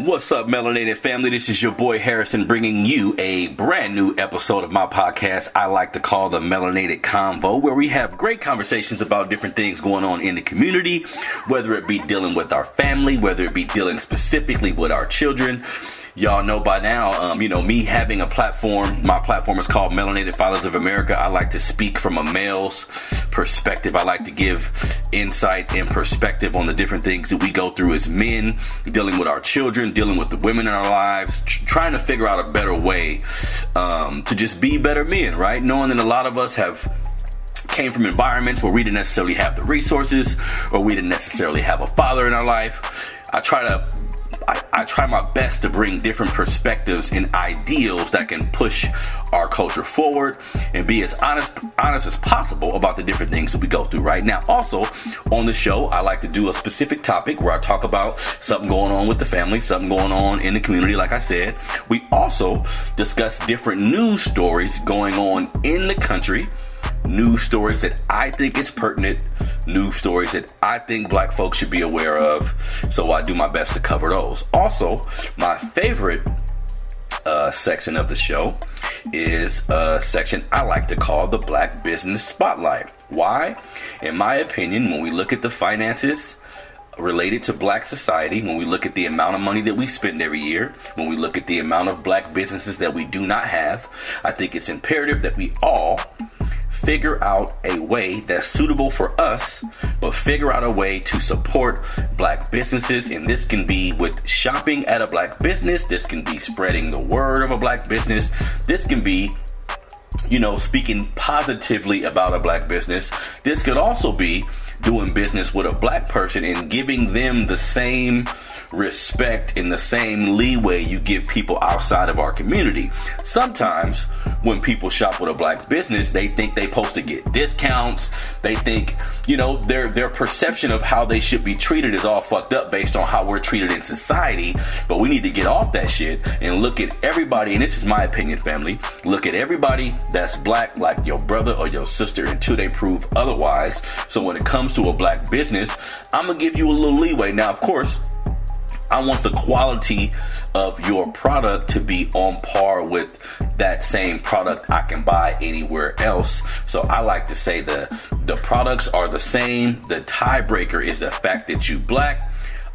What's up, Melanated family? This is your boy Harrison bringing you a brand new episode of my podcast I like to call the Melanated Convo, where we have great conversations about different things going on in the community, whether it be dealing with our family, whether it be dealing specifically with our children y'all know by now, um, you know, me having a platform, my platform is called Melanated Fathers of America. I like to speak from a male's perspective. I like to give insight and perspective on the different things that we go through as men, dealing with our children, dealing with the women in our lives, tr- trying to figure out a better way um, to just be better men, right? Knowing that a lot of us have came from environments where we didn't necessarily have the resources or we didn't necessarily have a father in our life. I try to I, I, try my best to bring different perspectives and ideals that can push our culture forward and be as honest honest as possible about the different things that we go through right now. Also, on the show, I like to do a specific topic where I talk about something going on with the family, something going on in the community, like I said. We also discuss different news stories going on in the country news stories that I think is pertinent, news stories that I think black folks should be aware of. So I do my best to cover those. Also, my favorite uh, section of the show is a section I like to call the Black Business Spotlight. Why? In my opinion, when we look at the finances, related to black society, when we look at the amount of money that we spend every year, when we look at the amount of black businesses that we do not have, I think it's imperative that we all figure out a way that's suitable for us, but figure out a way to support black businesses. And this can be with shopping at a black business, this can be spreading the word of a black business, this can be you know, speaking positively about a black business. This could also be doing business with a black person and giving them the same respect and the same leeway you give people outside of our community. Sometimes when people shop with a black business, they think they're supposed to get discounts. They think, you know, their their perception of how they should be treated is all fucked up based on how we're treated in society. But we need to get off that shit and look at everybody, and this is my opinion, family. Look at everybody that's black like your brother or your sister until they prove otherwise. So when it comes to a black business, I'm gonna give you a little leeway. Now, of course, I want the quality of your product to be on par with that same product I can buy anywhere else. So I like to say the the products are the same. The tiebreaker is the fact that you black.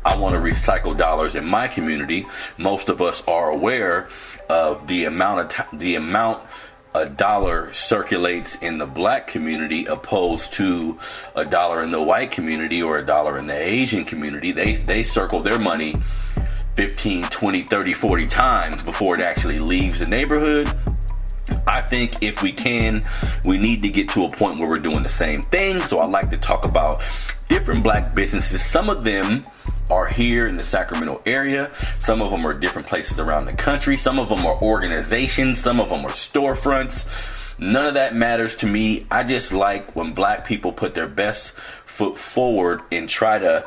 I want to recycle dollars in my community. Most of us are aware of the amount of t- the amount a dollar circulates in the black community opposed to a dollar in the white community or a dollar in the Asian community. They they circle their money 15, 20, 30, 40 times before it actually leaves the neighborhood. I think if we can, we need to get to a point where we're doing the same thing. So I like to talk about different black businesses. Some of them are here in the Sacramento area. Some of them are different places around the country. Some of them are organizations. Some of them are storefronts. None of that matters to me. I just like when black people put their best foot forward and try to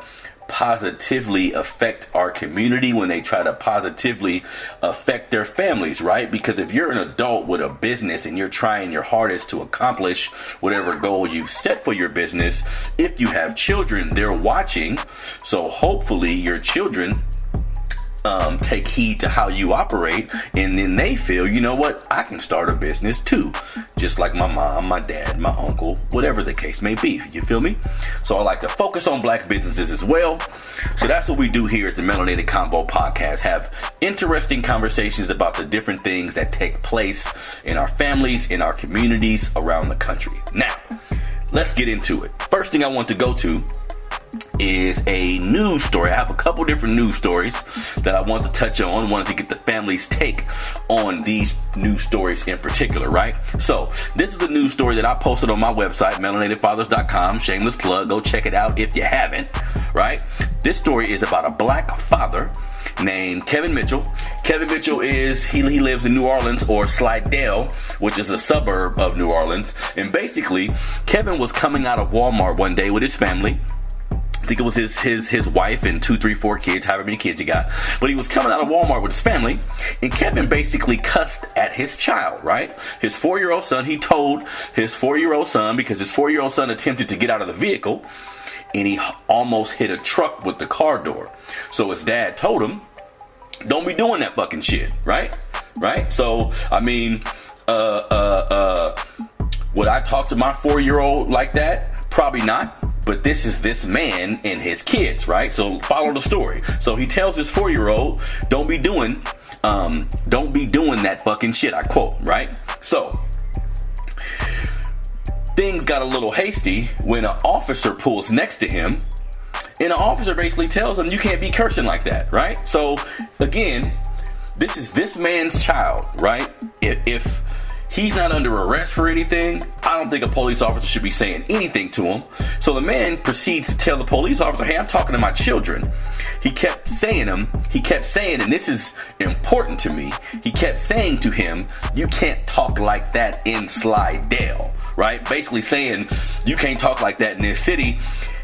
positively affect our community, when they try to positively affect their families, right? Because if you're an adult with a business and you're trying your hardest to accomplish whatever goal you've set for your business, if you have children, they're watching. So hopefully your children um, take heed to how you operate, and then they feel, you know what, I can start a business too, just like my mom, my dad, my uncle, whatever the case may be. You feel me? So I like to focus on black businesses as well. So that's what we do here at the Melanated Convo podcast: have interesting conversations about the different things that take place in our families, in our communities around the country. Now, let's get into it. First thing I want to go to is a news story. I have a couple different news stories that I want to touch on. Wanted to get the family's take on these news stories in particular, right? So, this is a news story that I posted on my website, melanatedfathers.com. Shameless plug. Go check it out if you haven't, right? This story is about a black father named Kevin Mitchell. Kevin Mitchell is he, he lives in New Orleans or Slidell, which is a suburb of New Orleans. And basically, Kevin was coming out of Walmart one day with his family think it was his his his wife and two, three, four kids, however many kids he got. But he was coming out of Walmart with his family, and Kevin basically cussed at his child, right? His four year old son. He told his four year old son because his four year old son attempted to get out of the vehicle, and he almost hit a truck with the car door. So his dad told him, Don't be doing that fucking shit, right? Right? So, I mean, uh, uh, uh, would I talk to my four year old like that? Probably not. But this is this man and his kids, right? So follow the story. So he tells his four year old, don't be doing, um, don't be doing that fucking shit. I quote, right? So things got a little hasty when an officer pulls next to him and the officer basically tells him you can't be cursing like that, right? So again, this is this man's child, right? If, if he's not under arrest for anything, I don't think a police officer should be saying anything to him. So the man proceeds to tell the police officer, "Hey, I'm talking to my children." He kept saying him. He kept saying, and this is important to me. He kept saying to him, "You can't talk like that in Slidell." Right? Basically saying, "You can't talk like that in this city."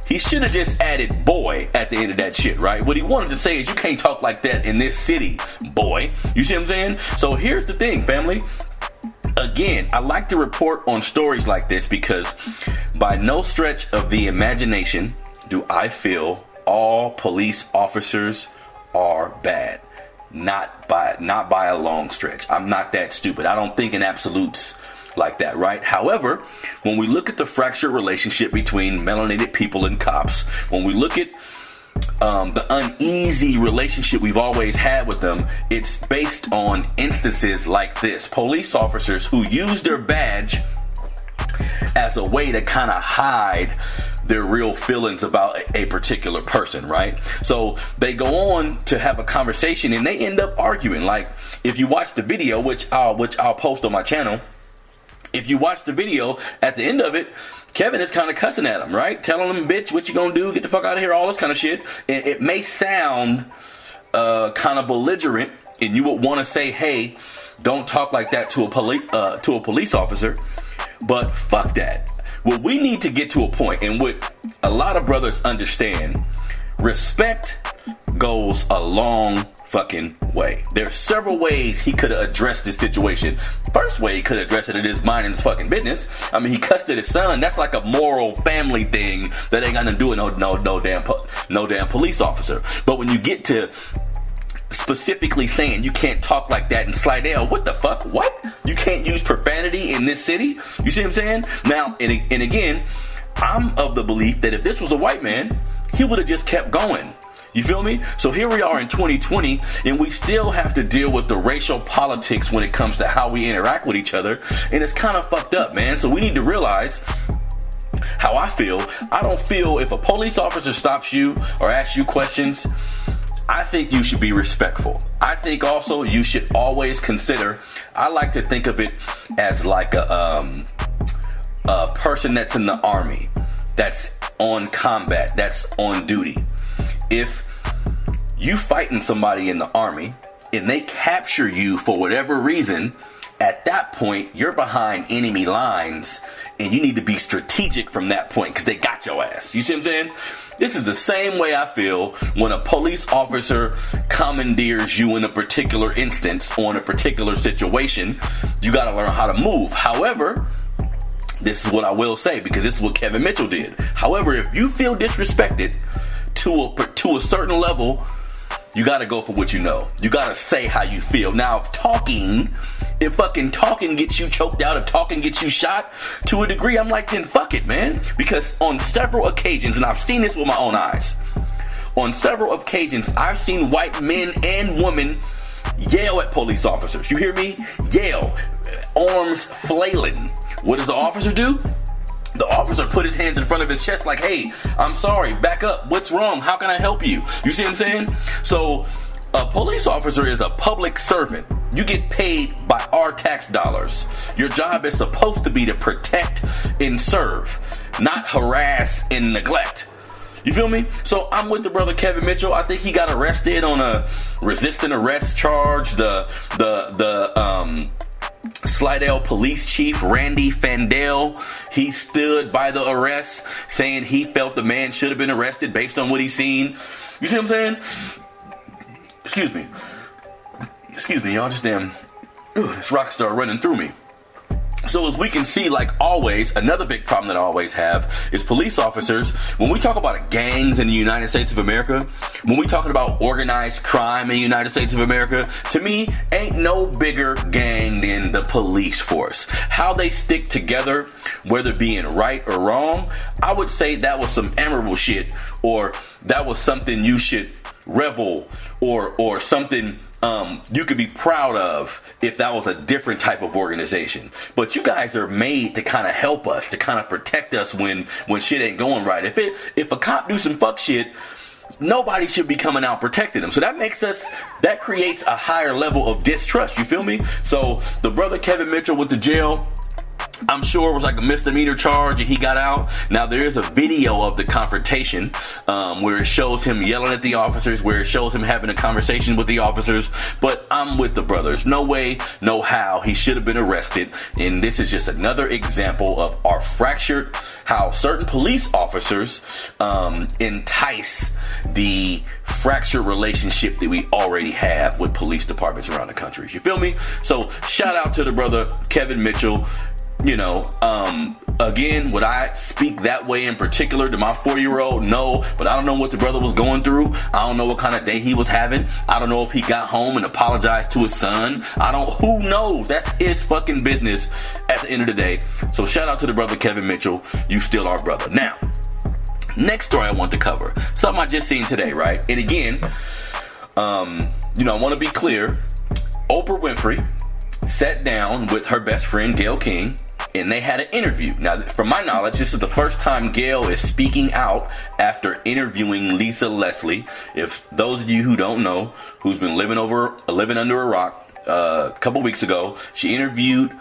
He should have just added boy at the end of that shit, right? What he wanted to say is you can't talk like that in this city, boy. You see what I'm saying? So here's the thing, family. Again, I like to report on stories like this because by no stretch of the imagination do I feel all police officers are bad. Not by not by a long stretch. I'm not that stupid. I don't think in absolutes like that, right? However, when we look at the fractured relationship between melanated people and cops, when we look at um, the uneasy relationship we've always had with them, it's based on instances like this. Police officers who use their badge as a way to kind of hide their real feelings about a particular person, right? So they go on to have a conversation and they end up arguing. Like if you watch the video, which I'll which I'll post on my channel, if you watch the video, at the end of it, Kevin is kind of cussing at him, right? Telling him, bitch, what you gonna do? Get the fuck out of here, all this kind of shit. And it may sound uh, kind of belligerent, and you would want to say, hey, don't talk like that to a, police uh, to a police officer, but fuck that. Well, we need to get to a point in which a lot of brothers understand respect goes a long fucking way. There's several ways he could have addressed this situation. First way he could have addressed it, it is minding his fucking business. I mean, he cussed at his son. That's like a moral family thing that ain't got to do with no, no, no damn, no damn police officer. But when you get to specifically saying you can't talk like that in Slidell. What the fuck? What? You can't use profanity in this city? You see what I'm saying? Now, and, and again, I'm of the belief that if this was a white man, he would have just kept going. You feel me? So here we are in 2020, and we still have to deal with the racial politics when it comes to how we interact with each other. And it's kind of fucked up, man. So we need to realize how I feel. I don't feel if a police officer stops you or asks you questions, I think you should be respectful. I think also you should always consider, I like to think of it as like a, um, a person that's in the army, that's on combat, that's on duty. If you fighting somebody in the army and they capture you for whatever reason, at that point, you're behind enemy lines and you need to be strategic from that point because they got your ass. You see what I'm saying? This is the same way I feel when a police officer commandeers you in a particular instance or in a particular situation. You got to learn how to move. However, this is what I will say because this is what Kevin Mitchell did. However, if you feel disrespected to a to a certain level, you gotta go for what you know. You gotta say how you feel. Now, if talking, if fucking talking gets you choked out, if talking gets you shot, to a degree, I'm like, then fuck it, man. Because on several occasions, and I've seen this with my own eyes, on several occasions, I've seen white men and women yell at police officers. You hear me? Yell, arms flailing. What does the officer do? The officer put his hands in front of his chest, like, hey, I'm sorry, back up. What's wrong? How can I help you? You see what I'm saying? So, a police officer is a public servant. You get paid by our tax dollars. Your job is supposed to be to protect and serve, not harass and neglect. You feel me? So I'm with the brother Kevin Mitchell. I think he got arrested on a resisting arrest charge. The the the um Slidell police chief Randy Fandal, he stood by the arrest, saying he felt the man should have been arrested based on what he's seen. You see what I'm saying? Excuse me. Excuse me, y'all. Just damn, ugh, this rock star running through me. So as we can see, like always, another big problem that I always have is police officers. When we talk about gangs in the United States of America, when we talking about organized crime in the United States of America, to me, ain't no bigger gang than the police force. How they stick together, whether being right or wrong, I would say that was some admirable shit, or that was something you should revel or or something um, you could be proud of if that was a different type of organization. But you guys are made to kind of help us, to kind of protect us when when shit ain't going right. If it if a cop do some fuck shit, nobody should be coming out protecting them. So that makes us that creates a higher level of distrust. You feel me? So the brother Kevin Mitchell with the jail I'm sure it was like a misdemeanor charge and he got out. Now there is a video of the confrontation um, where it shows him yelling at the officers, where it shows him having a conversation with the officers. But I'm with the brothers. No way, no how. He should have been arrested. And this is just another example of our fractured, how certain police officers um, entice the fractured relationship that we already have with police departments around the country. You feel me? So shout out to the brother Kevin Mitchell you know, um, again, would I speak that way in particular to my four year old? No, but I don't know what the brother was going through. I don't know what kind of day he was having. I don't know if he got home and apologized to his son. I don't, who knows? That's his fucking business at the end of the day. So shout out to the brother Kevin Mitchell. You still our brother. Now, next story I want to cover. Something I just seen today, right? And again, um, you know, I want to be clear. Oprah Winfrey sat down with her best friend Gayle King and they had an interview. Now, from my knowledge, this is the first time Gayle is speaking out after interviewing Lisa Leslie. If those of you who don't know, who's been living over living under a rock, uh, a couple weeks ago, she interviewed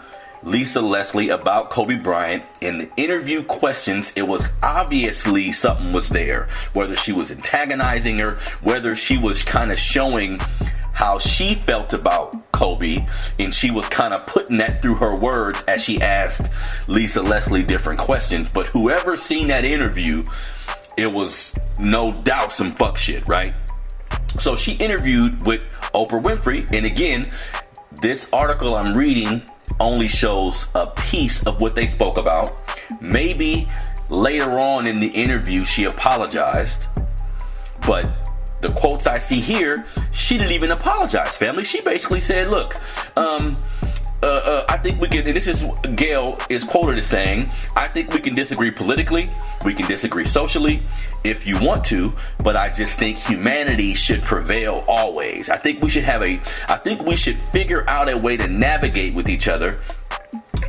Lisa Leslie about Kobe Bryant. In the interview questions, it was obviously something was there. Whether she was antagonizing her, whether she was kind of showing how she felt about Kobe, and she was kind of putting that through her words as she asked Lisa Leslie different questions. But whoever seen that interview, it was no doubt some fuck shit, right? So she interviewed with Oprah Winfrey, and again, this article I'm reading only shows a piece of what they spoke about. Maybe later on in the interview she apologized, but the quotes I see here, she didn't even apologize, family. She basically said, look, um, uh, uh, I think we can, this is Gayle is quoted as saying, I think we can disagree politically, we can disagree socially if you want to, but I just think humanity should prevail always. I think we should have a, I think we should figure out a way to navigate with each other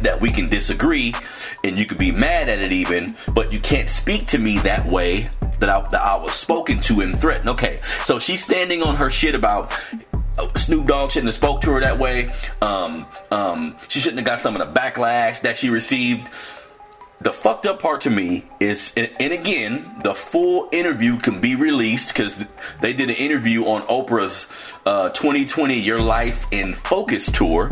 that we can disagree and you could be mad at it even, but you can't speak to me that way that I, that I was spoken to and threatened. Okay, so she's standing on her shit about uh, Snoop Dogg shouldn't have spoke to her that way. Um, um, she shouldn't have got some of the backlash that she received. The fucked up part to me is, and, again, the full interview can be released because they did an interview on Oprah's uh, 2020 Your Life in Focus tour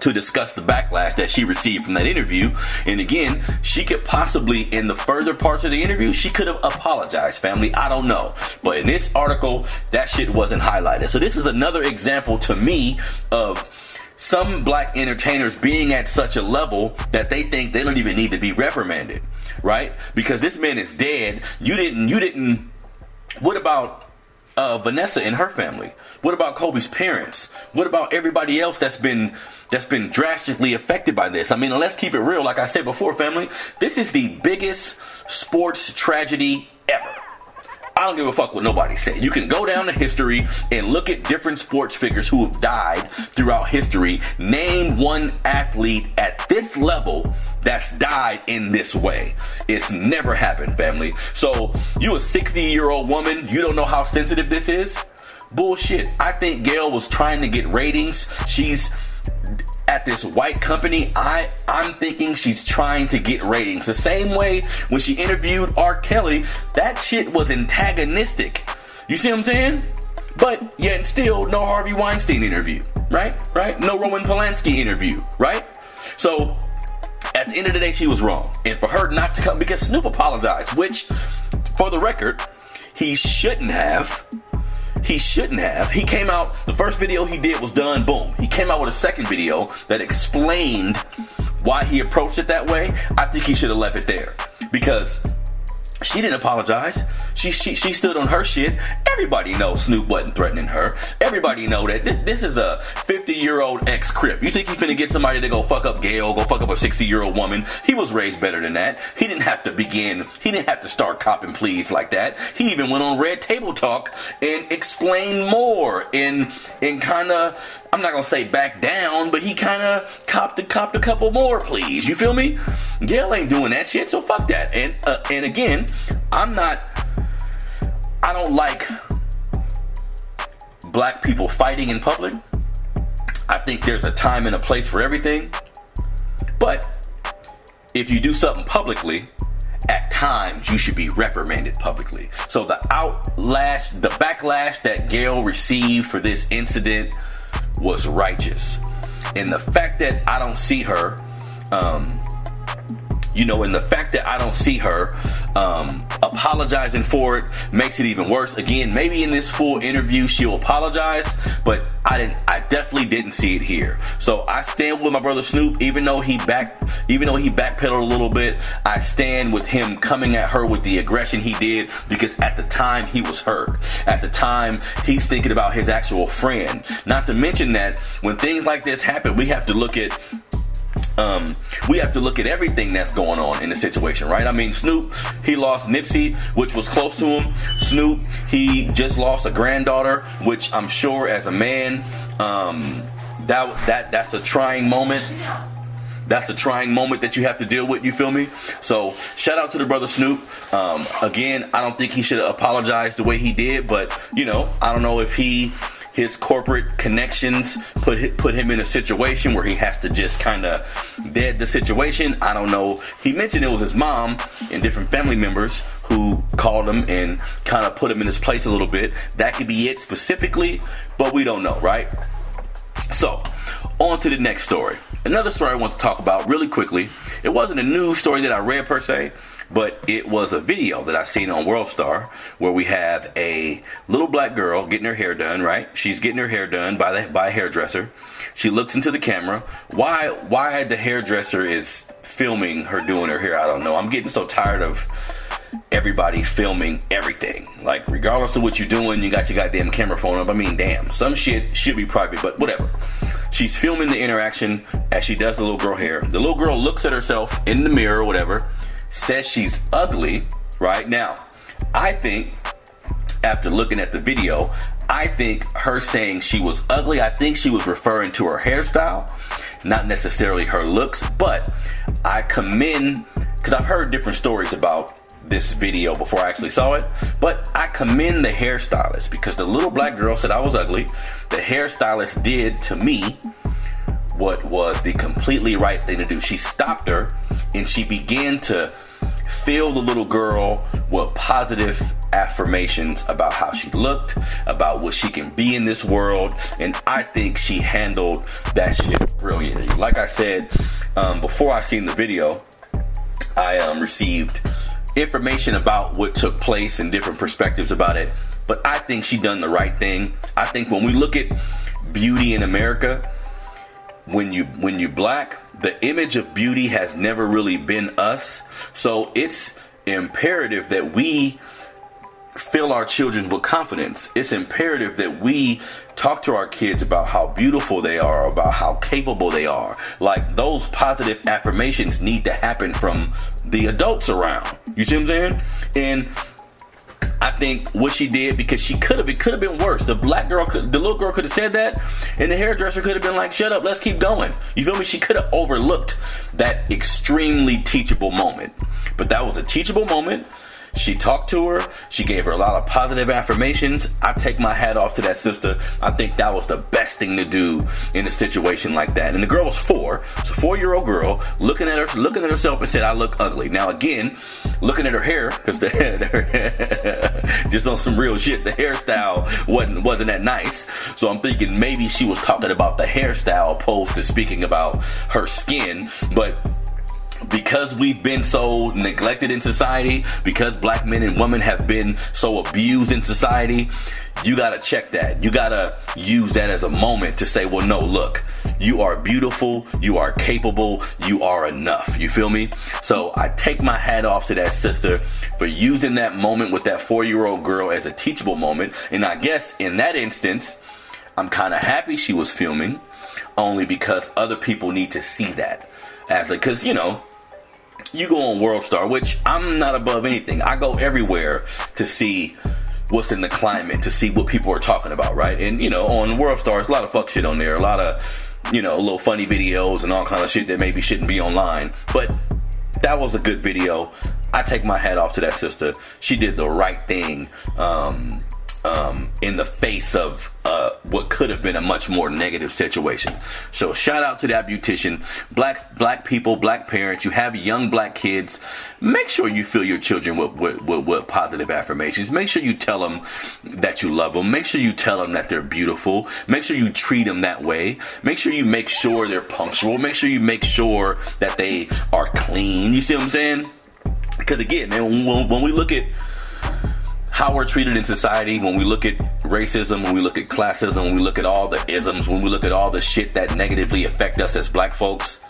to discuss the backlash that she received from that interview. And again, she could possibly, in the further parts of the interview, she could have apologized, family. I don't know. But in this article, that shit wasn't highlighted. So this is another example to me of some black entertainers being at such a level that they think they don't even need to be reprimanded, right? Because this man is dead. You didn't, you didn't, what about uh, Vanessa and her family? What about Kobe's parents? What about everybody else that's been that's been drastically affected by this? I mean, let's keep it real. Like I said before, family, this is the biggest sports tragedy ever. I don't give a fuck what nobody said. You can go down to history and look at different sports figures who have died throughout history. Name one athlete at this level that's died in this way. It's never happened, family. So, you a 60 year old woman, you don't know how sensitive this is? Bullshit. I think Gayle was trying to get ratings. She's at this white company, I I'm thinking she's trying to get ratings. The same way when she interviewed R. Kelly, that shit was antagonistic. You see what I'm saying? But yet still no Harvey Weinstein interview, right? Right? No Roman Polanski interview, right? So at the end of the day, she was wrong. And for her not to come because Snoop apologized, which for the record, he shouldn't have he shouldn't have. He came out, the first video he did was done, boom. He came out with a second video that explained why he approached it that way, I think he should have left it there because she didn't apologize. She, she she stood on her shit. Everybody knows Snoop wasn't threatening her. Everybody know that this, this is a 50 year old ex crip. You think he finna get somebody to go fuck up Gayle, go fuck up a 60 year old woman? He was raised better than that. He didn't have to begin. He didn't have to start copping pleas like that. He even went on Red Table Talk and explained more and and kind of I'm not gonna say back down, but he kind of copped a, copped a couple more please. You feel me? Gayle ain't doing that shit, so fuck that. And uh, and again, I'm not. I don't like black people fighting in public. I think there's a time and a place for everything. But if you do something publicly, at times you should be reprimanded publicly. So the outlash, the backlash that Gayle received for this incident was righteous. And the fact that I don't see her um, you know, and the fact that I don't see her um, apologizing for it makes it even worse. Again, maybe in this full interview she'll apologize, but I didn't. I definitely didn't see it here. So I stand with my brother Snoop, even though he back, even though he backpedaled a little bit. I stand with him coming at her with the aggression he did because at the time he was hurt. At the time he's thinking about his actual friend. Not to mention that when things like this happen, we have to look at um, we have to look at everything that's going on in the situation, right? I mean, Snoop, he lost Nipsey, which was close to him. Snoop, he just lost a granddaughter, which I'm sure as a man, um, that that that's a trying moment. That's a trying moment that you have to deal with. You feel me? So shout out to the brother Snoop. Um, again, I don't think he should have apologized the way he did, but you know, I don't know if he his corporate connections put put him in a situation where he has to just kind of dead the situation. I don't know. He mentioned it was his mom and different family members who called him and kind of put him in his place a little bit. That could be it specifically, but we don't know, right? So, on to the next story. Another story I want to talk about really quickly. It wasn't a news story that I read per se, but it was a video that I seen on Worldstar where we have a little black girl getting her hair done. Right, she's getting her hair done by the by a hairdresser. She looks into the camera. Why why the hairdresser is filming her doing her hair? I don't know. I'm getting so tired of everybody filming everything. Like, regardless of what you're doing, you got your goddamn camera phone up. I mean, damn, some shit should be private, but whatever. She's filming the interaction as she does the little girl hair. The little girl looks at herself in the mirror or whatever, says she's ugly, right? Now, I think after looking at the video, I think her saying she was ugly, I think she was referring to her hairstyle, not necessarily her looks, but I commend because I've heard different stories about this video before I actually saw it, but I commend the hairstylist because the little black girl said I was ugly. The hairstylist did to me what was the completely right thing to do. She stopped her and she began to fill the little girl with positive affirmations about how she looked, about what she can be in this world, and I think she handled that shit brilliantly. Like I said um, before I seen the video, I um, received information about what took place and different perspectives about it. But I think she done the right thing. I think when we look at beauty in America, when you when you black, the image of beauty has never really been us. So it's imperative that we fill our children with confidence. It's imperative that we talk to our kids about how beautiful they are, about how capable they are. Like those positive affirmations need to happen from the adults around. You see what I'm saying? And I think what she did because she could have it could have been worse. The black girl, could, the little girl could have said that, and the hairdresser could have been like, "Shut up, let's keep going." You feel me? She could have overlooked that extremely teachable moment, but that was a teachable moment. She talked to her. She gave her a lot of positive affirmations. I take my hat off to that sister. I think that was the best thing to do in a situation like that. And the girl was four. It's a four year old girl looking at her, looking at herself and said, I look ugly. Now again, looking at her hair, because the hair, just on some real shit, the hairstyle wasn't, wasn't that nice. So I'm thinking maybe she was talking about the hairstyle opposed to speaking about her skin. But because we've been so neglected in society, because black men and women have been so abused in society, you gotta check that. You gotta use that as a moment to say, well, no, look, you are beautiful, you are capable, you are enough. You feel me? So I take my hat off to that sister for using that moment with that four year old girl as a teachable moment. And I guess in that instance, I'm kind of happy she was filming only because other people need to see that as a, cause you know, you go on World Star, which I'm not above anything. I go everywhere to see what's in the climate, to see what people are talking about, right? And you know, on World Star, there's a lot of fuck shit on there, a lot of you know, little funny videos and all kind of shit that maybe shouldn't be online. But that was a good video. I take my hat off to that sister. She did the right thing. Um, um, in the face of uh, what could have been a much more negative situation. So shout out to that beautician, black black people, black parents. You have young black kids. Make sure you fill your children with, with, with, with positive affirmations. Make sure you tell them that you love them. Make sure you tell them that they're beautiful. Make sure you treat them that way. Make sure you make sure they're punctual. Make sure you make sure that they are clean. You see what I'm saying? Because again, man, when, when we look at how we're treated in society, when we look at racism, when we look at classism, when we look at all the isms, when we look at all the shit that negatively affect us as black folks,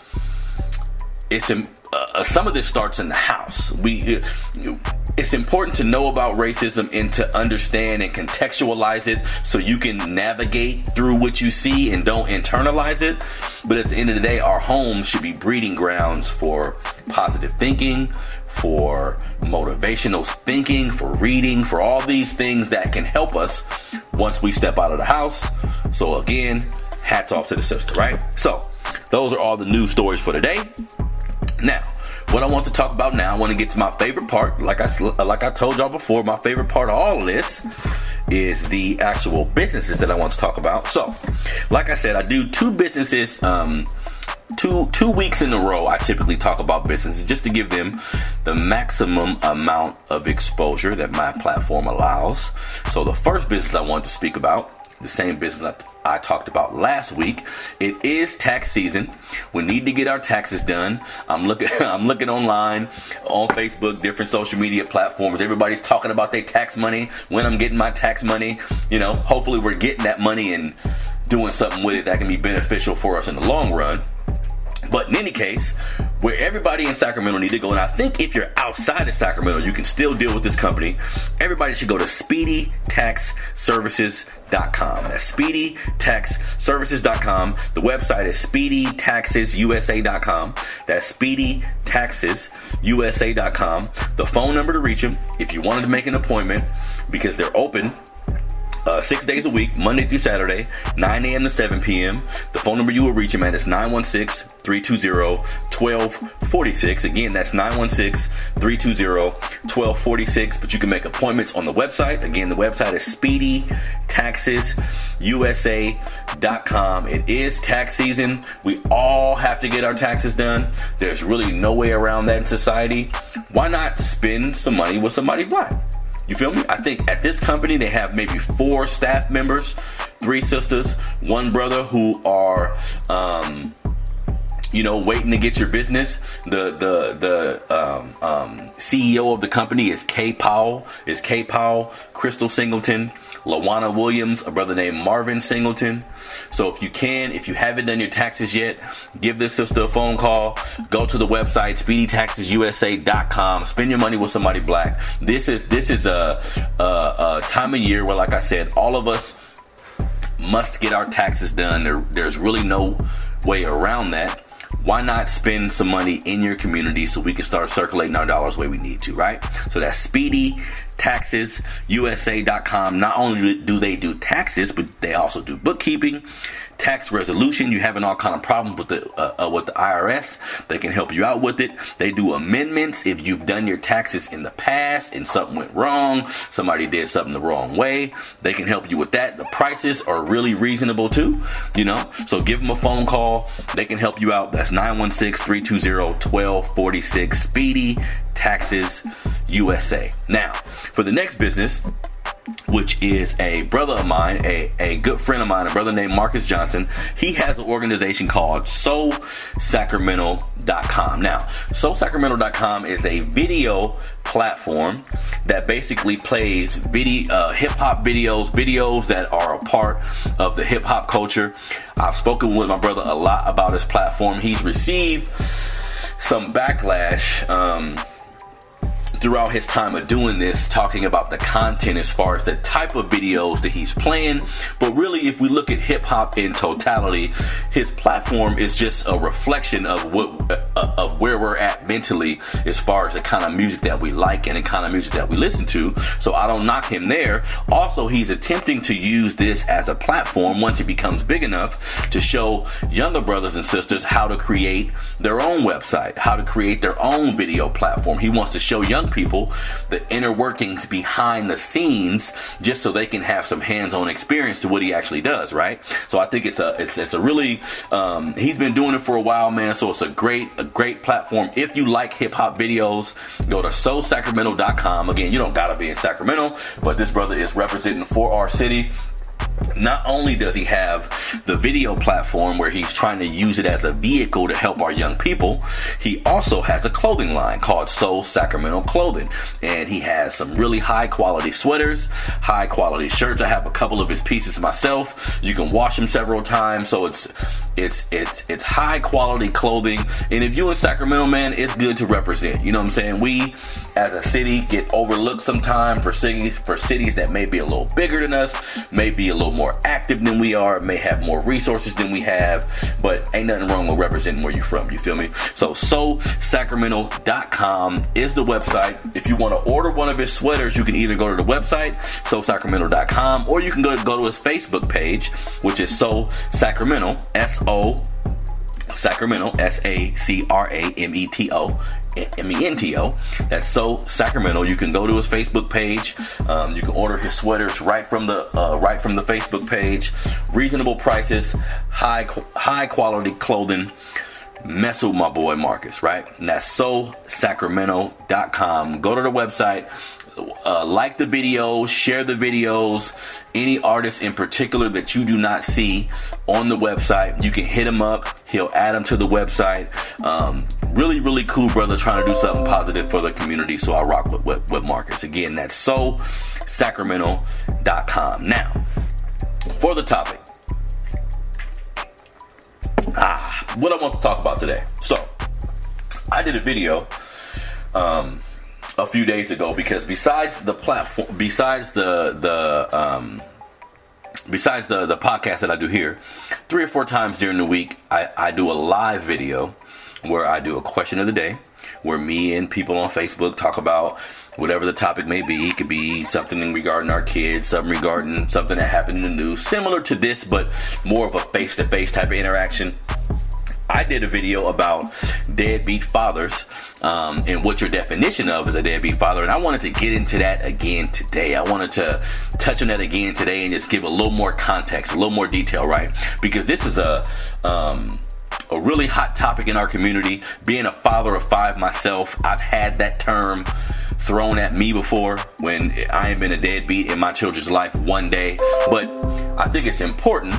it's uh, uh, some of this starts in the house. We uh, it's important to know about racism and to understand and contextualize it so you can navigate through what you see and don't internalize it. But at the end of the day, our homes should be breeding grounds for positive thinking, for motivational thinking, for reading, for all these things that can help us once we step out of the house. So, again, hats off to the sister, right? So, those are all the news stories for today. Now, what I want to talk about now, I want to get to my favorite part. Like I like I told y'all before, my favorite part of all of this is the actual businesses that I want to talk about. So, like I said, I do two businesses um, two two weeks in a row i typically talk about businesses just to give them the maximum amount of exposure that my platform allows so the first business i want to speak about the same business that I talked about last week. It is tax season. We need to get our taxes done. I'm looking I'm looking online on Facebook, different social media platforms. Everybody's talking about their tax money, when I'm getting my tax money. You know, hopefully we're getting that money and doing something with it that can be beneficial for us in the long run. But in any case, where everybody in Sacramento need to go, and I think if you're outside of Sacramento, you can still deal with this company. Everybody should go to speedytaxservices.com. That's speedytaxservices.com. The website is speedytaxesusa.com. That's speedytaxesusa.com. The phone number to reach them if you wanted to make an appointment because they're open uh, six days a week, Monday through Saturday, 9 a.m. to 7 p.m. The phone number you will reach him at is 916 320 1246. Again, that's 916 320 1246. But you can make appointments on the website. Again, the website is speedytaxesusa.com. It is tax season. We all have to get our taxes done. There's really no way around that in society. Why not spend some money with somebody black? You feel me? I think at this company they have maybe four staff members, three sisters, one brother who are um, you know, waiting to get your business. The the the um, um, CEO of the company is Kay Powell. Is Kay Powell, Crystal Singleton, Lawana Williams, a brother named Marvin Singleton. So if you can, if you haven't done your taxes yet, give this sister a phone call. Go to the website speedytaxesusa.com. Spend your money with somebody black. This is this is a, a, a time of year where, like I said, all of us must get our taxes done. There, there's really no way around that why not spend some money in your community so we can start circulating our dollars way we need to, right? So that's speedy taxesusa.com. Not only do they do taxes, but they also do bookkeeping, tax resolution. You having all kind of problems with the uh, uh, with the IRS, they can help you out with it. They do amendments if you've done your taxes in the past and something went wrong, somebody did something the wrong way. They can help you with that. The prices are really reasonable too, you know. So give them a phone call. They can help you out. That's 916-320-1246 Speedy Taxes USA. Now, for the next business, which is a brother of mine, a, a good friend of mine, a brother named Marcus Johnson. He has an organization called SoSacramento.com. Now, SoSacramento.com is a video platform that basically plays video, uh, hip hop videos, videos that are a part of the hip hop culture. I've spoken with my brother a lot about his platform. He's received some backlash. Um, throughout his time of doing this, talking about the content as far as the type of videos that he's playing. But really, if we look at hip hop in totality, his platform is just a reflection of what uh, of where we're at mentally as far as the kind of music that we like and the kind of music that we listen to. So I don't knock him there. Also, he's attempting to use this as a platform once it becomes big enough to show younger brothers and sisters how to create their own website, how to create their own video platform. He wants to show young people the inner workings behind the scenes just so they can have some hands-on experience to what he actually does right? So i think it's a it's, it's a really um, he's been doing it for a while man. So it's a great a great platform. If you like hip-hop videos go to sosacramento.com again you don't gotta be in sacramento but this brother is representing for our city not only does he have the video platform where he's trying to use it as a vehicle to help our young people, he also has a clothing line called So Sacramento Clothing. And he has some really high quality sweaters, high quality shirts. I have a couple of his pieces myself. You can wash them several times. So it's it's it's it's high quality clothing. And if you in Sacramento, man, it's good to represent. You know what I'm saying? We as a city get overlooked sometimes for cities for cities that may be a little bigger than us, may a little more active than we are, may have more resources than we have, but ain't nothing wrong with representing where you're from. You feel me? So sosacramento.com is the website. If you want to order one of his sweaters, you can either go to the website, sosacramento.com, or you can go to, go to his Facebook page, which is So Sacramento, S O Sacramento, S A C R A M E T O. M E N T O. That's so Sacramento. You can go to his Facebook page. Um, you can order his sweaters right from the uh, right from the Facebook page. Reasonable prices, high high quality clothing. Mess with my boy Marcus, right? And that's sosacramento.com. Go to the website uh, like the videos, share the videos. Any artist in particular that you do not see on the website, you can hit him up. He'll add them to the website. Um, really, really cool brother trying to do something positive for the community. So I rock with, with, with Marcus. Again, that's so sacramento.com. Now, for the topic. Ah, what I want to talk about today. So, I did a video um, a few days ago because besides the platform, besides the the um, besides the the podcast that I do here, three or four times during the week, I, I do a live video where I do a question of the day, where me and people on Facebook talk about whatever the topic may be. It could be something regarding our kids, something regarding something that happened in the news, similar to this, but more of a face to face type of interaction. I did a video about deadbeat fathers um, and what your definition of is a deadbeat father, and I wanted to get into that again today. I wanted to touch on that again today and just give a little more context, a little more detail, right? Because this is a um, a really hot topic in our community. Being a father of five myself, I've had that term thrown at me before when I ain't been a deadbeat in my children's life one day, but I think it's important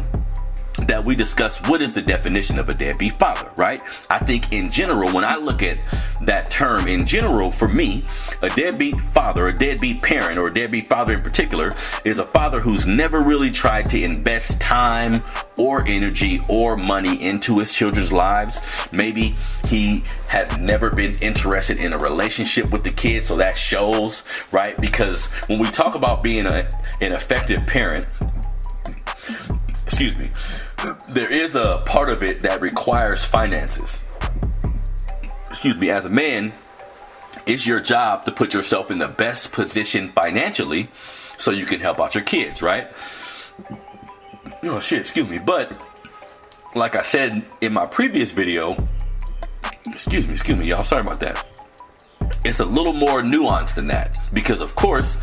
that we discuss what is the definition of a deadbeat father, right? I think in general, when I look at that term in general, for me, a deadbeat father, a deadbeat parent, or a deadbeat father in particular, is a father who's never really tried to invest time or energy or money into his children's lives. Maybe he has never been interested in a relationship with the kid, so that shows, right? Because when we talk about being a, an effective parent, excuse me, there is a part of it that requires finances. Excuse me, as a man, it's your job to put yourself in the best position financially so you can help out your kids, right? Oh shit, excuse me. But like I said in my previous video, excuse me, excuse me, y'all, sorry about that. It's a little more nuanced than that because of course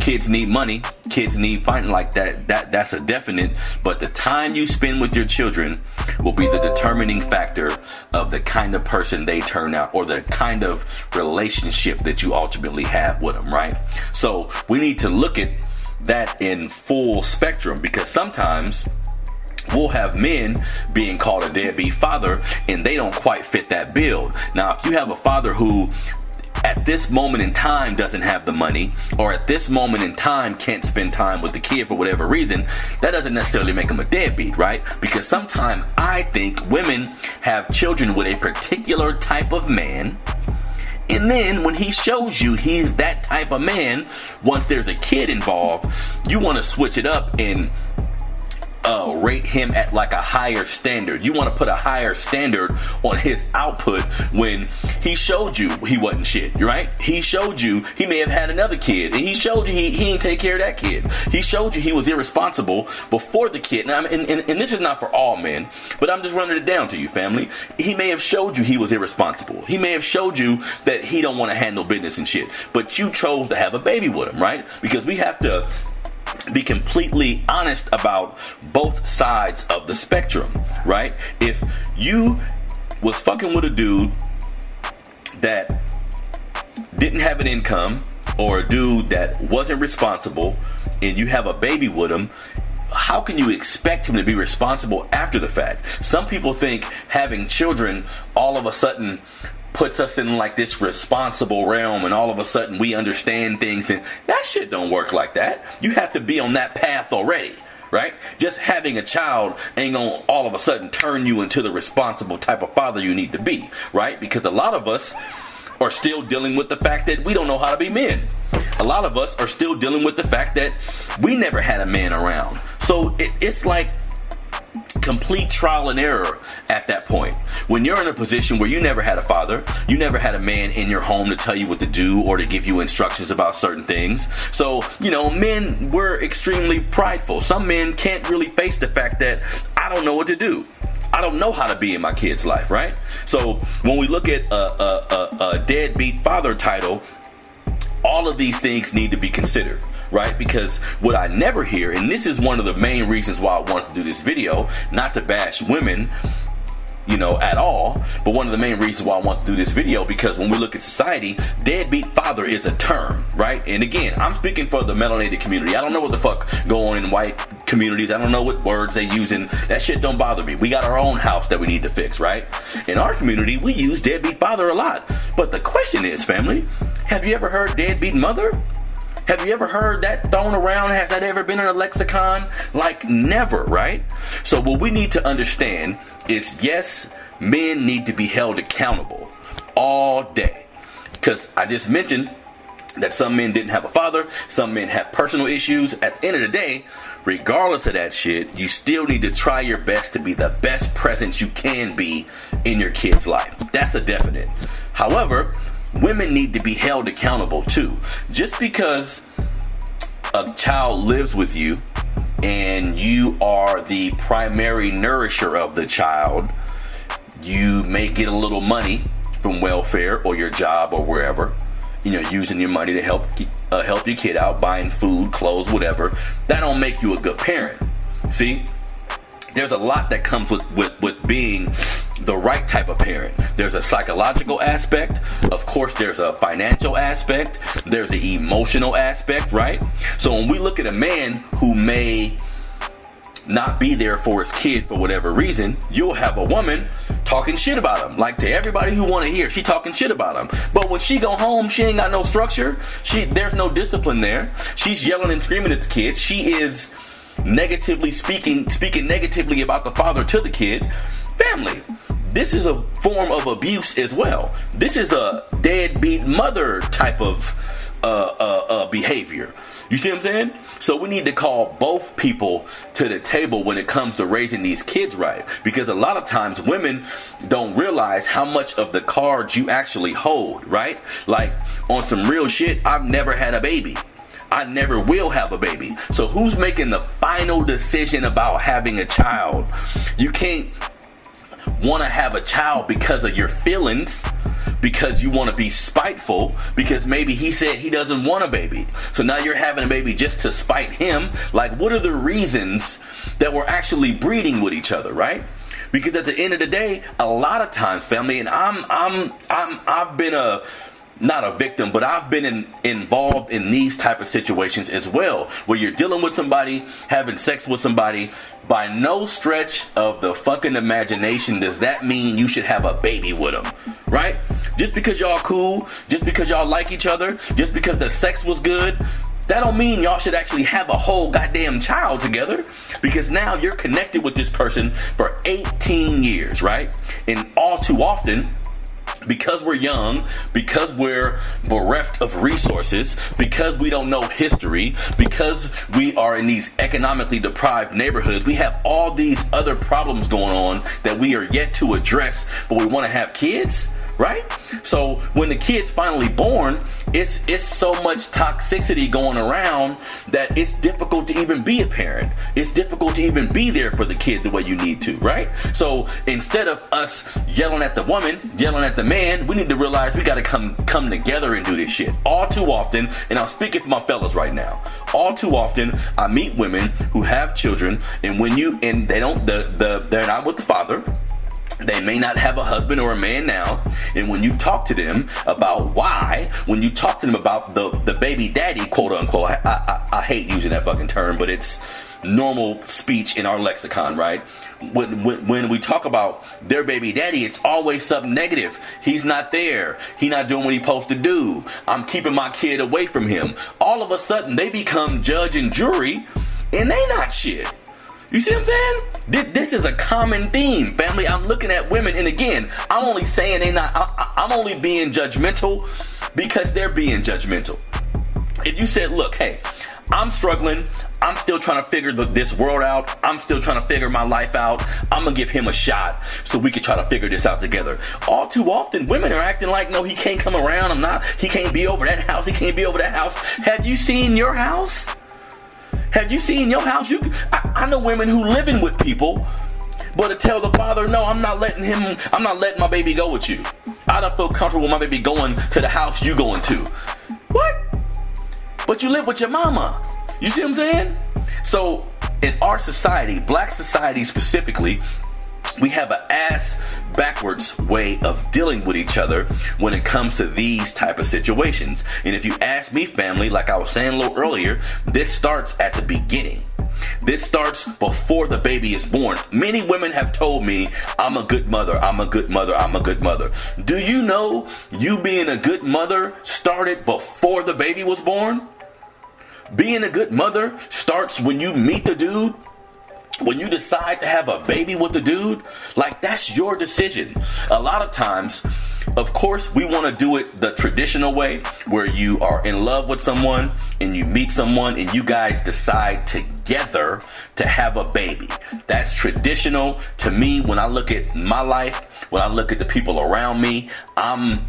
kids need money. Kids need fighting like that. That that's a definite. But the time you spend with your children will be the determining factor of the kind of person they turn out or the kind of relationship that you ultimately have with them right? So we need to look at that in full spectrum because sometimes we'll have men being called a deadbeat father and they don't quite fit that bill. Now, if you have a father who at this moment in time doesn't have the money or at this moment in time can't spend time with the kid for whatever reason, that doesn't necessarily make him a deadbeat, right? Because sometimes I think women have children with a particular type of man. And then when he shows you he's that type of man, once there's a kid involved, you want to switch it up and uh, rate him at like a higher standard. You want to put a higher standard on his output when he showed you he wasn't shit, right? He showed you he may have had another kid, and he showed you he, he didn't take care of that kid. He showed you he was irresponsible before the kid. Now, and, and, and this is not for all men, but I'm just running it down to you, family. He may have showed you he was irresponsible. He may have showed you that he don't want to handle business and shit, but you chose to have a baby with him, right? Because we have to be completely honest about both sides of the spectrum, right? If you was fucking with a dude that didn't have an income or a dude that wasn't responsible and you have a baby with him how can you expect him to be responsible after the fact? Some people think having children all of a sudden puts us in like this responsible realm and all of a sudden we understand things and that shit don't work like that. You have to be on that path already. Right? Just having a child ain't gonna all of a sudden turn you into the responsible type of father you need to be, right? Because a lot of us are still dealing with the fact that we don't know how to be men. A lot of us are still dealing with the fact that we never had a man around. So it, it's like complete trial and error at that point. When you're in a position where you never had a father, you never had a man in your home to tell you what to do or to give you instructions about certain things. So, you know, men were extremely prideful. Some men can't really face the fact that I don't know what to do. I don't know how to be in my kid's life, right? So when we look at a, a, a, a deadbeat father title, all of these things need to be considered right? Because what I never hear, and this is one of the main reasons why I wanted to do this video, not to bash women, you know, at all. But one of the main reasons why I want to do this video because when we look at society, deadbeat father is a term, right? And again, I'm speaking for the melanated community. I don't know what the fuck go on in white communities. I don't know what words they use, and that shit don't bother me. We got our own house that we need to fix, right? In our community, we use deadbeat father a lot. But the question is, family, have you ever heard deadbeat mother? Have you ever heard that thrown around? Has that ever been in a lexicon? Like never, right? So what we need to understand is yes, men need to be held accountable all day. Because I just mentioned that some men didn't have a father, some men have personal issues. At the end of the day, regardless of that shit, you still need to try your best to be the best presence you can be in your kid's life. That's a definite. However, women need to be held accountable too. Just because a child lives with you and you are the primary nourisher of the child, you may get a little money from welfare or your job or wherever. You know, using your money to help uh, help your kid out, buying food, clothes, whatever. That don't make you a good parent. See, there's a lot that comes with, with, with being the right type of parent. There's a psychological aspect. Of course, there's a financial aspect. There's the emotional aspect, right? So when we look at a man who may not be there for his kid for whatever reason, you'll have a woman talking shit about him. Like to everybody who want to hear, she talking shit about him. But when she go home, she ain't got no structure. She there's no discipline there. She's yelling and screaming at the kids. She is negatively speaking speaking negatively about the father to the kid, family. This is a form of abuse as well. This is a deadbeat mother type of uh, uh, uh, behavior. You see what I'm saying? So we need to call both people to the table when it comes to raising these kids right. Because a lot of times women don't realize how much of the cards you actually hold, right? Like on some real shit, I've never had a baby. I never will have a baby. So who's making the final decision about having a child? You can't want to have a child because of your feelings because you want to be spiteful because maybe he said he doesn't want a baby. So now you're having a baby just to spite him. Like, what are the reasons that we're actually breeding with each other, right? Because at the end of the day, a lot of times, family, and I'm, I'm, I'm, I've been a not a victim, but I've been in, involved in these type of situations as well, where you're dealing with somebody, having sex with somebody. By no stretch of the fucking imagination does that mean you should have a baby with them, right? Just because y'all cool, just because y'all like each other, just because the sex was good, that don't mean y'all should actually have a whole goddamn child together because now you're connected with this person for 18 years, right? And all too often, because we're young, because we're bereft of resources, because we don't know history, because we are in these economically deprived neighborhoods, we have all these other problems going on that we are yet to address, but we want to have kids right? So when the kid's finally born, it's it's so much toxicity going around that it's difficult to even be a parent. It's difficult to even be there for the kid the way you need to, right? So instead of us yelling at the woman, yelling at the man, we need to realize we got to come come together and do this shit. All too often, and I'm speaking for my fellas right now. All too often, I meet women who have children, and when you and they don't the the they're not with the father they may not have a husband or a man now. And when you talk to them about why, when you talk to them about the, the baby daddy, quote unquote, I, I, I hate using that fucking term, but it's normal speech in our lexicon, right? When, when, when, we talk about their baby daddy, it's always something negative. He's not there. He's not doing what he's supposed to do. I'm keeping my kid away from him. All of a sudden, they become judge and jury, and they not shit. You see what I'm saying? This, is a common theme, family. I'm looking at women, and again, I'm only saying they're not. I, I'm only being judgmental because they're being judgmental. If you said, "Look, hey, I'm struggling. I'm still trying to figure the, this world out. I'm still trying to figure my life out. I'm gonna give him a shot so we can try to figure this out together. All too often, women are acting like, no, he can't come around. I'm not. He can't be over that house. He can't be over that house. Have you seen your house? Have you seen your house? You, I, I know women who living with people, but to tell the father, no, I'm not letting him. I'm not letting my baby go with you. I don't feel comfortable with my baby going to the house you going to. What? But you live with your mama. You see what I'm saying? So in our society, black society specifically, we have an ass backwards way of dealing with each other when it comes to these type of situations. And if you ask me, family, like I was saying a little earlier, this starts at the beginning. This starts before the baby is born. Many women have told me, I'm a good mother, I'm a good mother, I'm a good mother. Do you know you being a good mother started before the baby was born? Being a good mother starts when you meet the dude when you decide to have a baby with a dude, like that's your decision. A lot of times, of course, we want to do it the traditional way where you are in love with someone and you meet someone and you guys decide together to have a baby. That's traditional to me when I look at my life, when I look at the people around me, I'm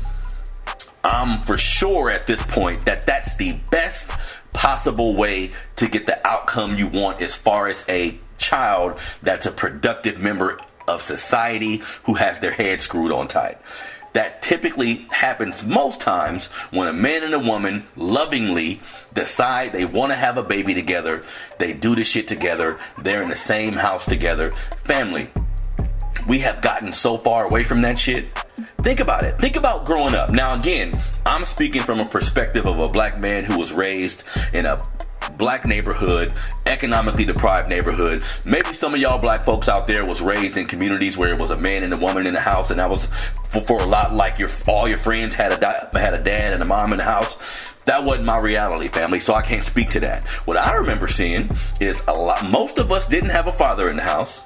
I'm for sure at this point that that's the best possible way to get the outcome you want as far as a child that's a productive member of society who has their head screwed on tight. That typically happens most times when a man and a woman lovingly decide they want to have a baby together. They do the shit together. They're in the same house together. Family. We have gotten so far away from that shit. Think about it. Think about growing up. Now, again, I'm speaking from a perspective of a black man who was raised in a black neighborhood, economically deprived neighborhood. Maybe some of y'all black folks out there was raised in communities where it was a man and a woman in the house, and that was for, for a lot like your all your friends had a had a dad and a mom in the house. That wasn't my reality, family, so I can't speak to that. What I remember seeing is a lot. Most of us didn't have a father in the house.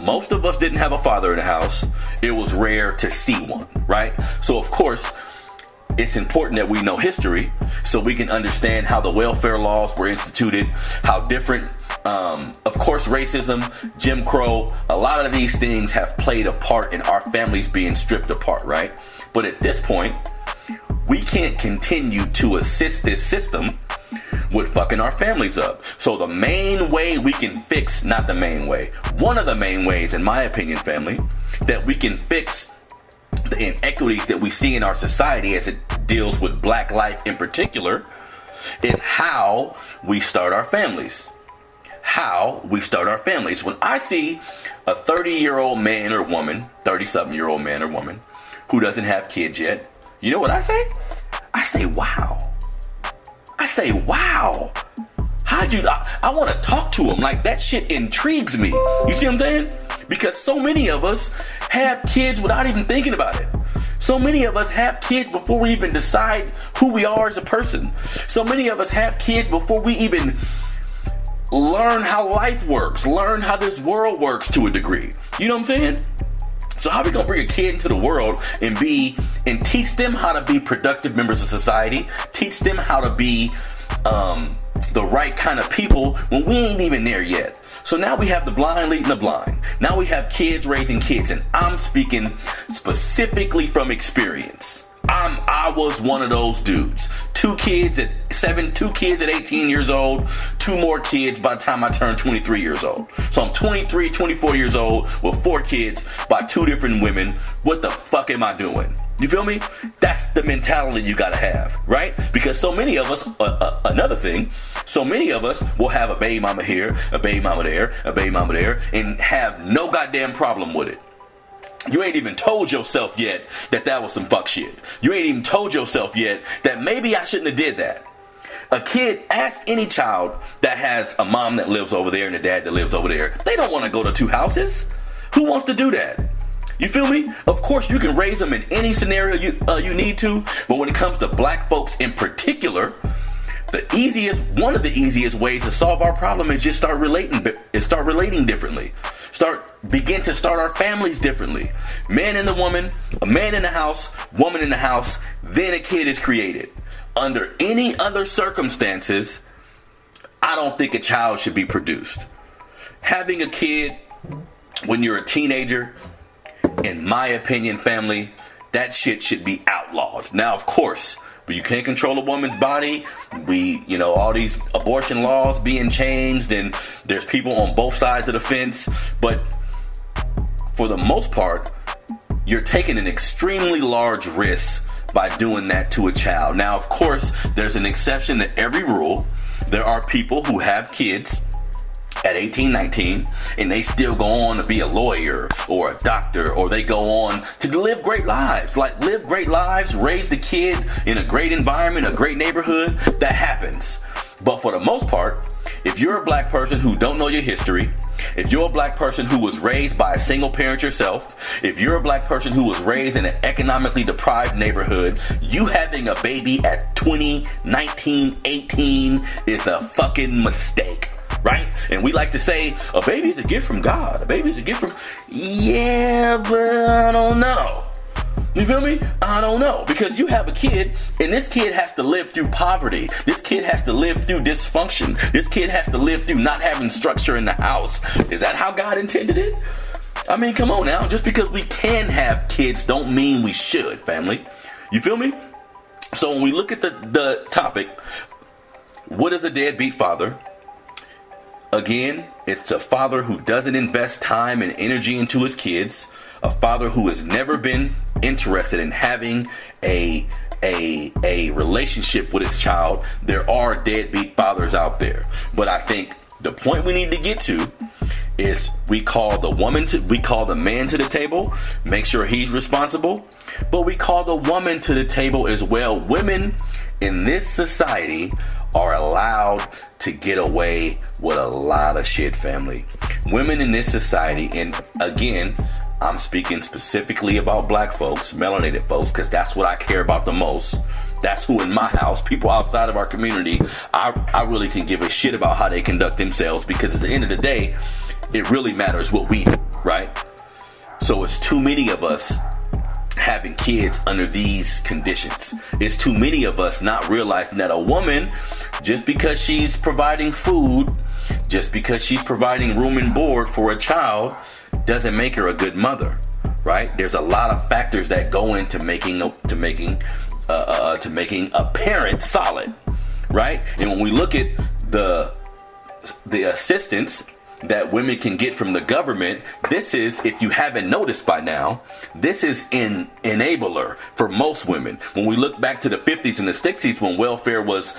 Most of us didn't have a father in the house. It was rare to see one, right? So of course it's important that we know history so we can understand how the welfare laws were instituted, how different, um, of course, racism, Jim Crow, a lot of these things have played a part in our families being stripped apart, right? But at this point, we can't continue to assist this system with fucking our families up. So the main way we can fix, not the main way, one of the main ways, in my opinion, family, that we can fix the inequities that we see in our society as it deals with black life in particular is how we start our families. How we start our families. When I see a 30 year old man or woman, 30 something year old man or woman, who doesn't have kids yet, You know what I say? I say, wow. I say, wow. How'd you? I, I want to talk to him. Like that shit intrigues me. You see what I'm saying? Because so many of us have kids without even thinking about it. So many of us have kids before we even decide who we are as a person. So many of us have kids before we even learn how life works, learn how this world works to a degree. You know what I'm saying? So how are we gonna bring a kid into the world and be and teach them how to be productive members of society, teach them how to be um, the right kind of people when we ain't even there yet? So now we have the blind leading the blind. Now we have kids raising kids, and I'm speaking specifically from experience. I'm I was one of those dudes. Two kids at seven, two kids at 18 years old, two more kids by the time I turned 23 years old. So I'm 23, 24 years old with four kids by two different women. What the fuck am I doing? You feel me? That's the mentality you gotta have, right? Because so many of us, uh, uh, another thing, so many of us will have a baby mama here, a baby mama there, a baby mama there, and have no goddamn problem with it. You ain't even told yourself yet that that was some fuck shit. You ain't even told yourself yet that maybe I shouldn't have did that. A kid, ask any child that has a mom that lives over there and a dad that lives over there. They don't want to go to two houses. Who wants to do that? You feel me? Of course, you can raise them in any scenario you uh, you need to, but when it comes to black folks in particular, the easiest one of the easiest ways to solve our problem is just start relating is start relating differently. Start begin to start our families differently. Man and the woman a man in the house woman in the house then a kid is created. Under any other circumstances i don't think a child should be produced. Having a kid when you're a teenager in my opinion family that shit should be outlawed. Now of course you can't control a woman's body. We, you know, all these abortion laws being changed, and there's people on both sides of the fence. But for the most part, you're taking an extremely large risk by doing that to a child. Now, of course, there's an exception to every rule. There are people who have kids at 18, 19, and they still go on to be a lawyer or a doctor, or they go on to live great lives. Like live great lives, raise the kid in a great environment, a great neighborhood. That happens. But for the most part, if you're a black person who don't know your history, if you're a black person who was raised by a single parent yourself, if you're a black person who was raised in an economically deprived neighborhood, you having a baby at 20, 19, 18 is a fucking mistake right? And we like to say a baby is a gift from God. A baby is a gift from. Yeah, but I don't know. You feel me? I don't know. Because you have a kid, and this kid has to live through poverty. This kid has to live through dysfunction. This kid has to live through not having structure in the house. Is that how God intended it? I mean, come on now. Just because we can have kids don't mean we should, family. You feel me? So when we look at the, the topic, what is a deadbeat father? Again, it's a father who doesn't invest time and energy into his kids, a father who has never been interested in having a a a relationship with his child. There are deadbeat fathers out there, but I think the point we need to get to is we call the woman to we call the man to the table, make sure he's responsible, but we call the woman to the table as well. Women in this society are allowed to get away with a lot of shit, family. Women in this society, and again, I'm speaking specifically about black folks, melanated folks, because that's what I care about the most. That's who in my house, people outside of our community, I, I really can give a shit about how they conduct themselves because at the end of the day, it really matters what we do, right? So it's too many of us having kids under these conditions. It's too many of us not realizing that a woman, just because she's providing food, just because she's providing room and board for a child, doesn't make her a good mother, right? There's a lot of factors that go into making to making uh, uh, uh, to making a parent solid, right? And when we look at the the assistance that women can get from the government, this is, if you haven't noticed by now, this is an enabler for most women. When we look back to the 50s and the 60s when welfare was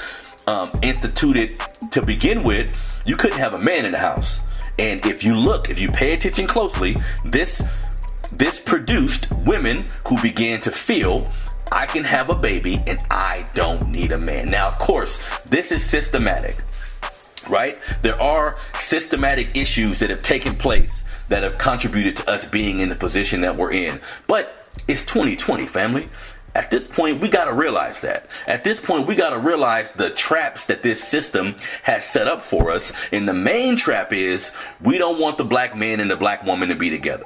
um, instituted to begin with, you couldn't have a man in the house. And if you look, if you pay attention closely, this this produced women who began to feel I can have a baby and I don't need a man. Now, of course, this is systematic, right? There are systematic issues that have taken place that have contributed to us being in the position that we're in. But it's 2020, family. At this point, we got to realize that. At this point, we got to realize the traps that this system has set up for us. And the main trap is we don't want the black man and the black woman to be together.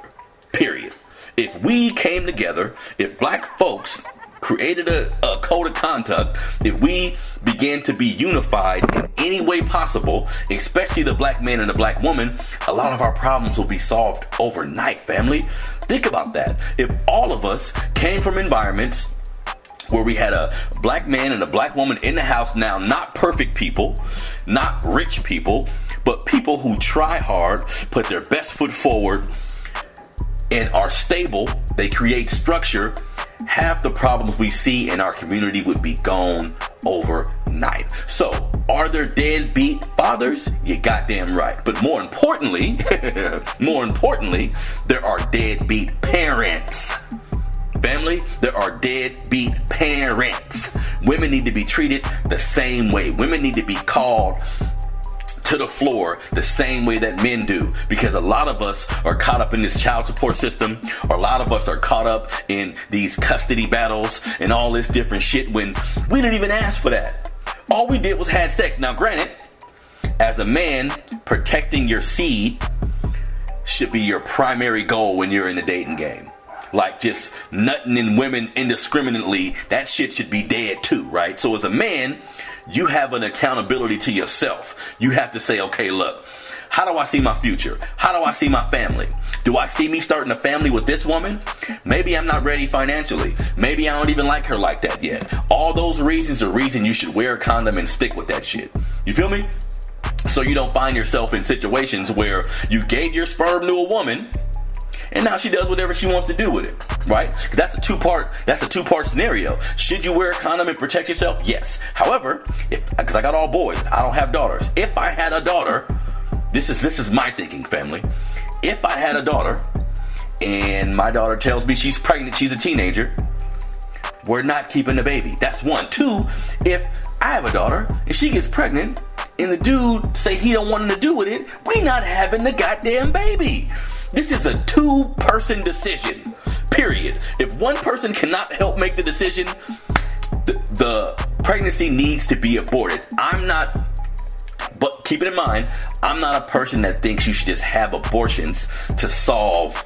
Period. If we came together, if black folks created a, a, code of conduct, if we began to be unified in any way possible, especially the black man and the black woman, a lot of our problems will be solved overnight, family. Think about that. If all of us came from environments where we had a black man and a black woman in the house now, not perfect people, not rich people, but people who try hard, put their best foot forward, and are stable, they create structure half the problems we see in our community would be gone overnight. So, are there deadbeat fathers? You goddamn right. But more importantly, more importantly, there are deadbeat parents. Family, there are deadbeat parents. Women need to be treated the same way. Women need to be called to the floor the same way that men do. Because a lot of us are caught up in this child support system. Or a lot of us are caught up in these custody battles and all this different shit when we didn't even ask for that. All we did was had sex. Now granted as a man protecting your seed should be your primary goal when you're in the dating game. Like just nutting in women indiscriminately, that shit should be dead too, right? So as a man, you have an accountability to yourself. You have to say, okay, look, how do I see my future? How do I see my family? Do I see me starting a family with this woman? Maybe I'm not ready financially. Maybe I don't even like her like that yet. All those reasons are reason you should wear a condom and stick with that shit. You feel me? So you don't find yourself in situations where you gave your sperm to a woman and now she does whatever she wants to do with it, right? That's a two part. That's a two part scenario. Should you wear a condom and protect yourself? Yes. However, because I got all boys, I don't have daughters. If I had a daughter, this is this is my thinking, family. If I had a daughter, and my daughter tells me she's pregnant, she's a teenager. We're not keeping the baby. That's one. Two, if I have a daughter and she gets pregnant, and the dude say he don't want to do with it, we not having the goddamn baby. This is a two person decision. Period. If one person cannot help make the decision, the, the pregnancy needs to be aborted. I'm not but keep it in mind, I'm not a person that thinks you should just have abortions to solve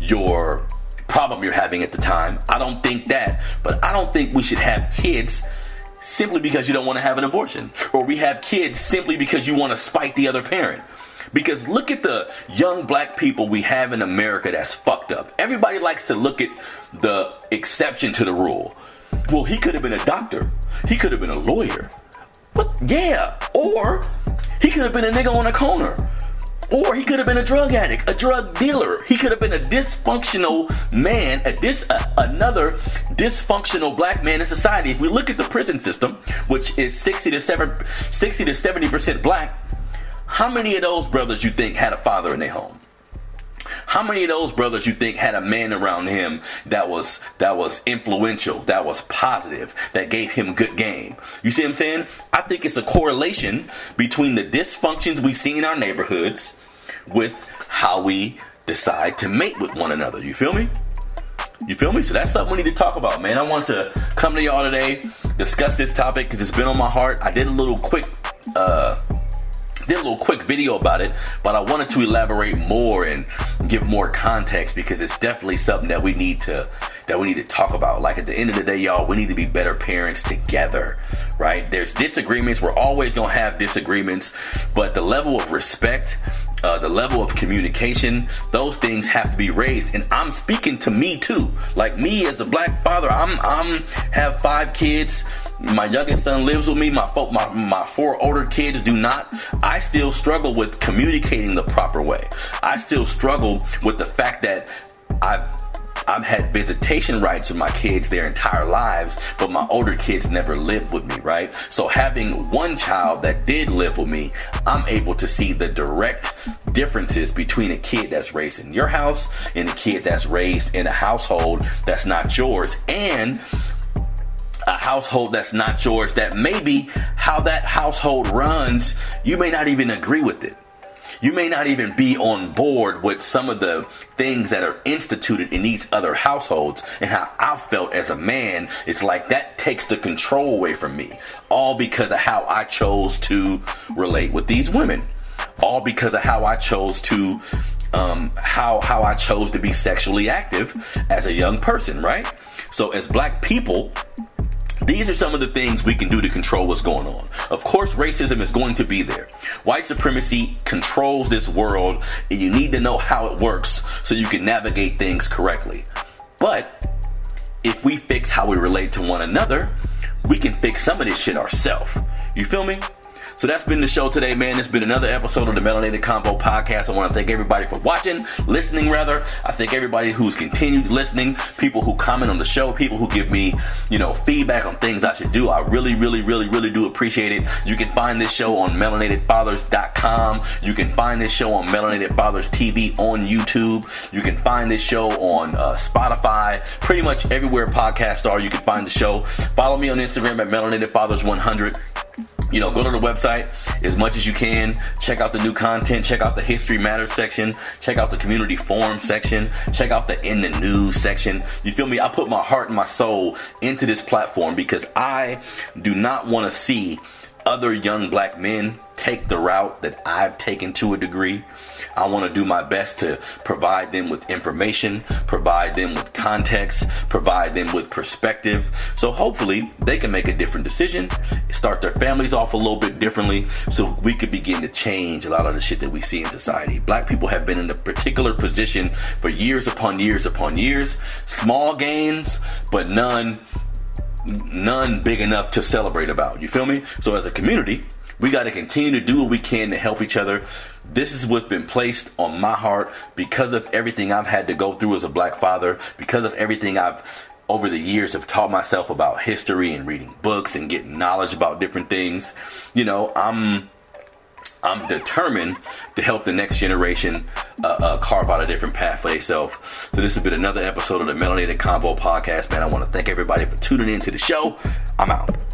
your problem you're having at the time. I don't think that, but I don't think we should have kids simply because you don't want to have an abortion, or we have kids simply because you want to spite the other parent. Because look at the young black people we have in America that's fucked up. Everybody likes to look at the exception to the rule. Well, he could have been a doctor. He could have been a lawyer. But yeah, or he could have been a nigga on a corner. Or he could have been a drug addict, a drug dealer. He could have been a dysfunctional man, a dis, another dysfunctional black man in society. If we look at the prison system, which is 60 to 7, 60 to 70% black, how many of those brothers you think had a father in their home? How many of those brothers you think had a man around him that was that was influential, that was positive, that gave him good game? You see what I'm saying? I think it's a correlation between the dysfunctions we see in our neighborhoods with how we decide to mate with one another. You feel me? You feel me? So that's something we need to talk about, man. I want to come to y'all today, discuss this topic because it's been on my heart. I did a little quick uh did a little quick video about it, but I wanted to elaborate more and give more context because it's definitely something that we need to that we need to talk about. Like at the end of the day, y'all, we need to be better parents together, right? There's disagreements. We're always gonna have disagreements, but the level of respect, uh, the level of communication, those things have to be raised. And I'm speaking to me too. Like me as a black father, I'm I'm have five kids my youngest son lives with me. My, my my four older kids do not. I still struggle with communicating the proper way. I still struggle with the fact that I've I've had visitation rights with my kids their entire lives, but my older kids never lived with me, right? So having one child that did live with me, I'm able to see the direct differences between a kid that's raised in your house and a kid that's raised in a household that's not yours. And a household that's not yours, that maybe how that household runs, you may not even agree with it. You may not even be on board with some of the things that are instituted in these other households and how I felt as a man. It's like that takes the control away from me. All because of how I chose to relate with these women. All because of how I chose to um, how how I chose to be sexually active as a young person, right? So as black people, these are some of the things we can do to control what's going on. Of course, racism is going to be there. White supremacy controls this world, and you need to know how it works so you can navigate things correctly. But if we fix how we relate to one another, we can fix some of this shit ourselves. You feel me? So that's been the show today, man. It's been another episode of the Melanated Convo podcast. I want to thank everybody for watching, listening rather. I thank everybody who's continued listening, people who comment on the show, people who give me, you know, feedback on things I should do. I really, really, really, really do appreciate it. You can find this show on melanatedfathers.com. You can find this show on Melanated Fathers TV on YouTube. You can find this show on uh, Spotify, pretty much everywhere podcasts are. You can find the show. Follow me on Instagram at Melanated Fathers 100 you know, go to the website as much as you can. Check out the new content. Check out the History Matters section. Check out the community forum section. Check out the in the news section. You feel me? I put my heart and my soul into this platform because I do not want to see other young black men take the route that I've taken to a degree. I want to do my best to provide them with information, provide them with context, provide them with perspective. So hopefully they can make a different decision, start their families off a little bit differently so we could begin to change a lot of the shit that we see in society. Black people have been in a particular position for years upon years upon years. Small gains, but none none big enough to celebrate about. You feel me? So as a community, we got to continue to do what we can to help each other. This is what's been placed on my heart because of everything I've had to go through as a black father, because of everything I've over the years have taught myself about history and reading books and getting knowledge about different things. You know, I'm I'm determined to help the next generation uh, uh, carve out a different path for themselves. So this has been another episode of the Melanated Convo podcast, man. I want to thank everybody for tuning in to the show. I'm out.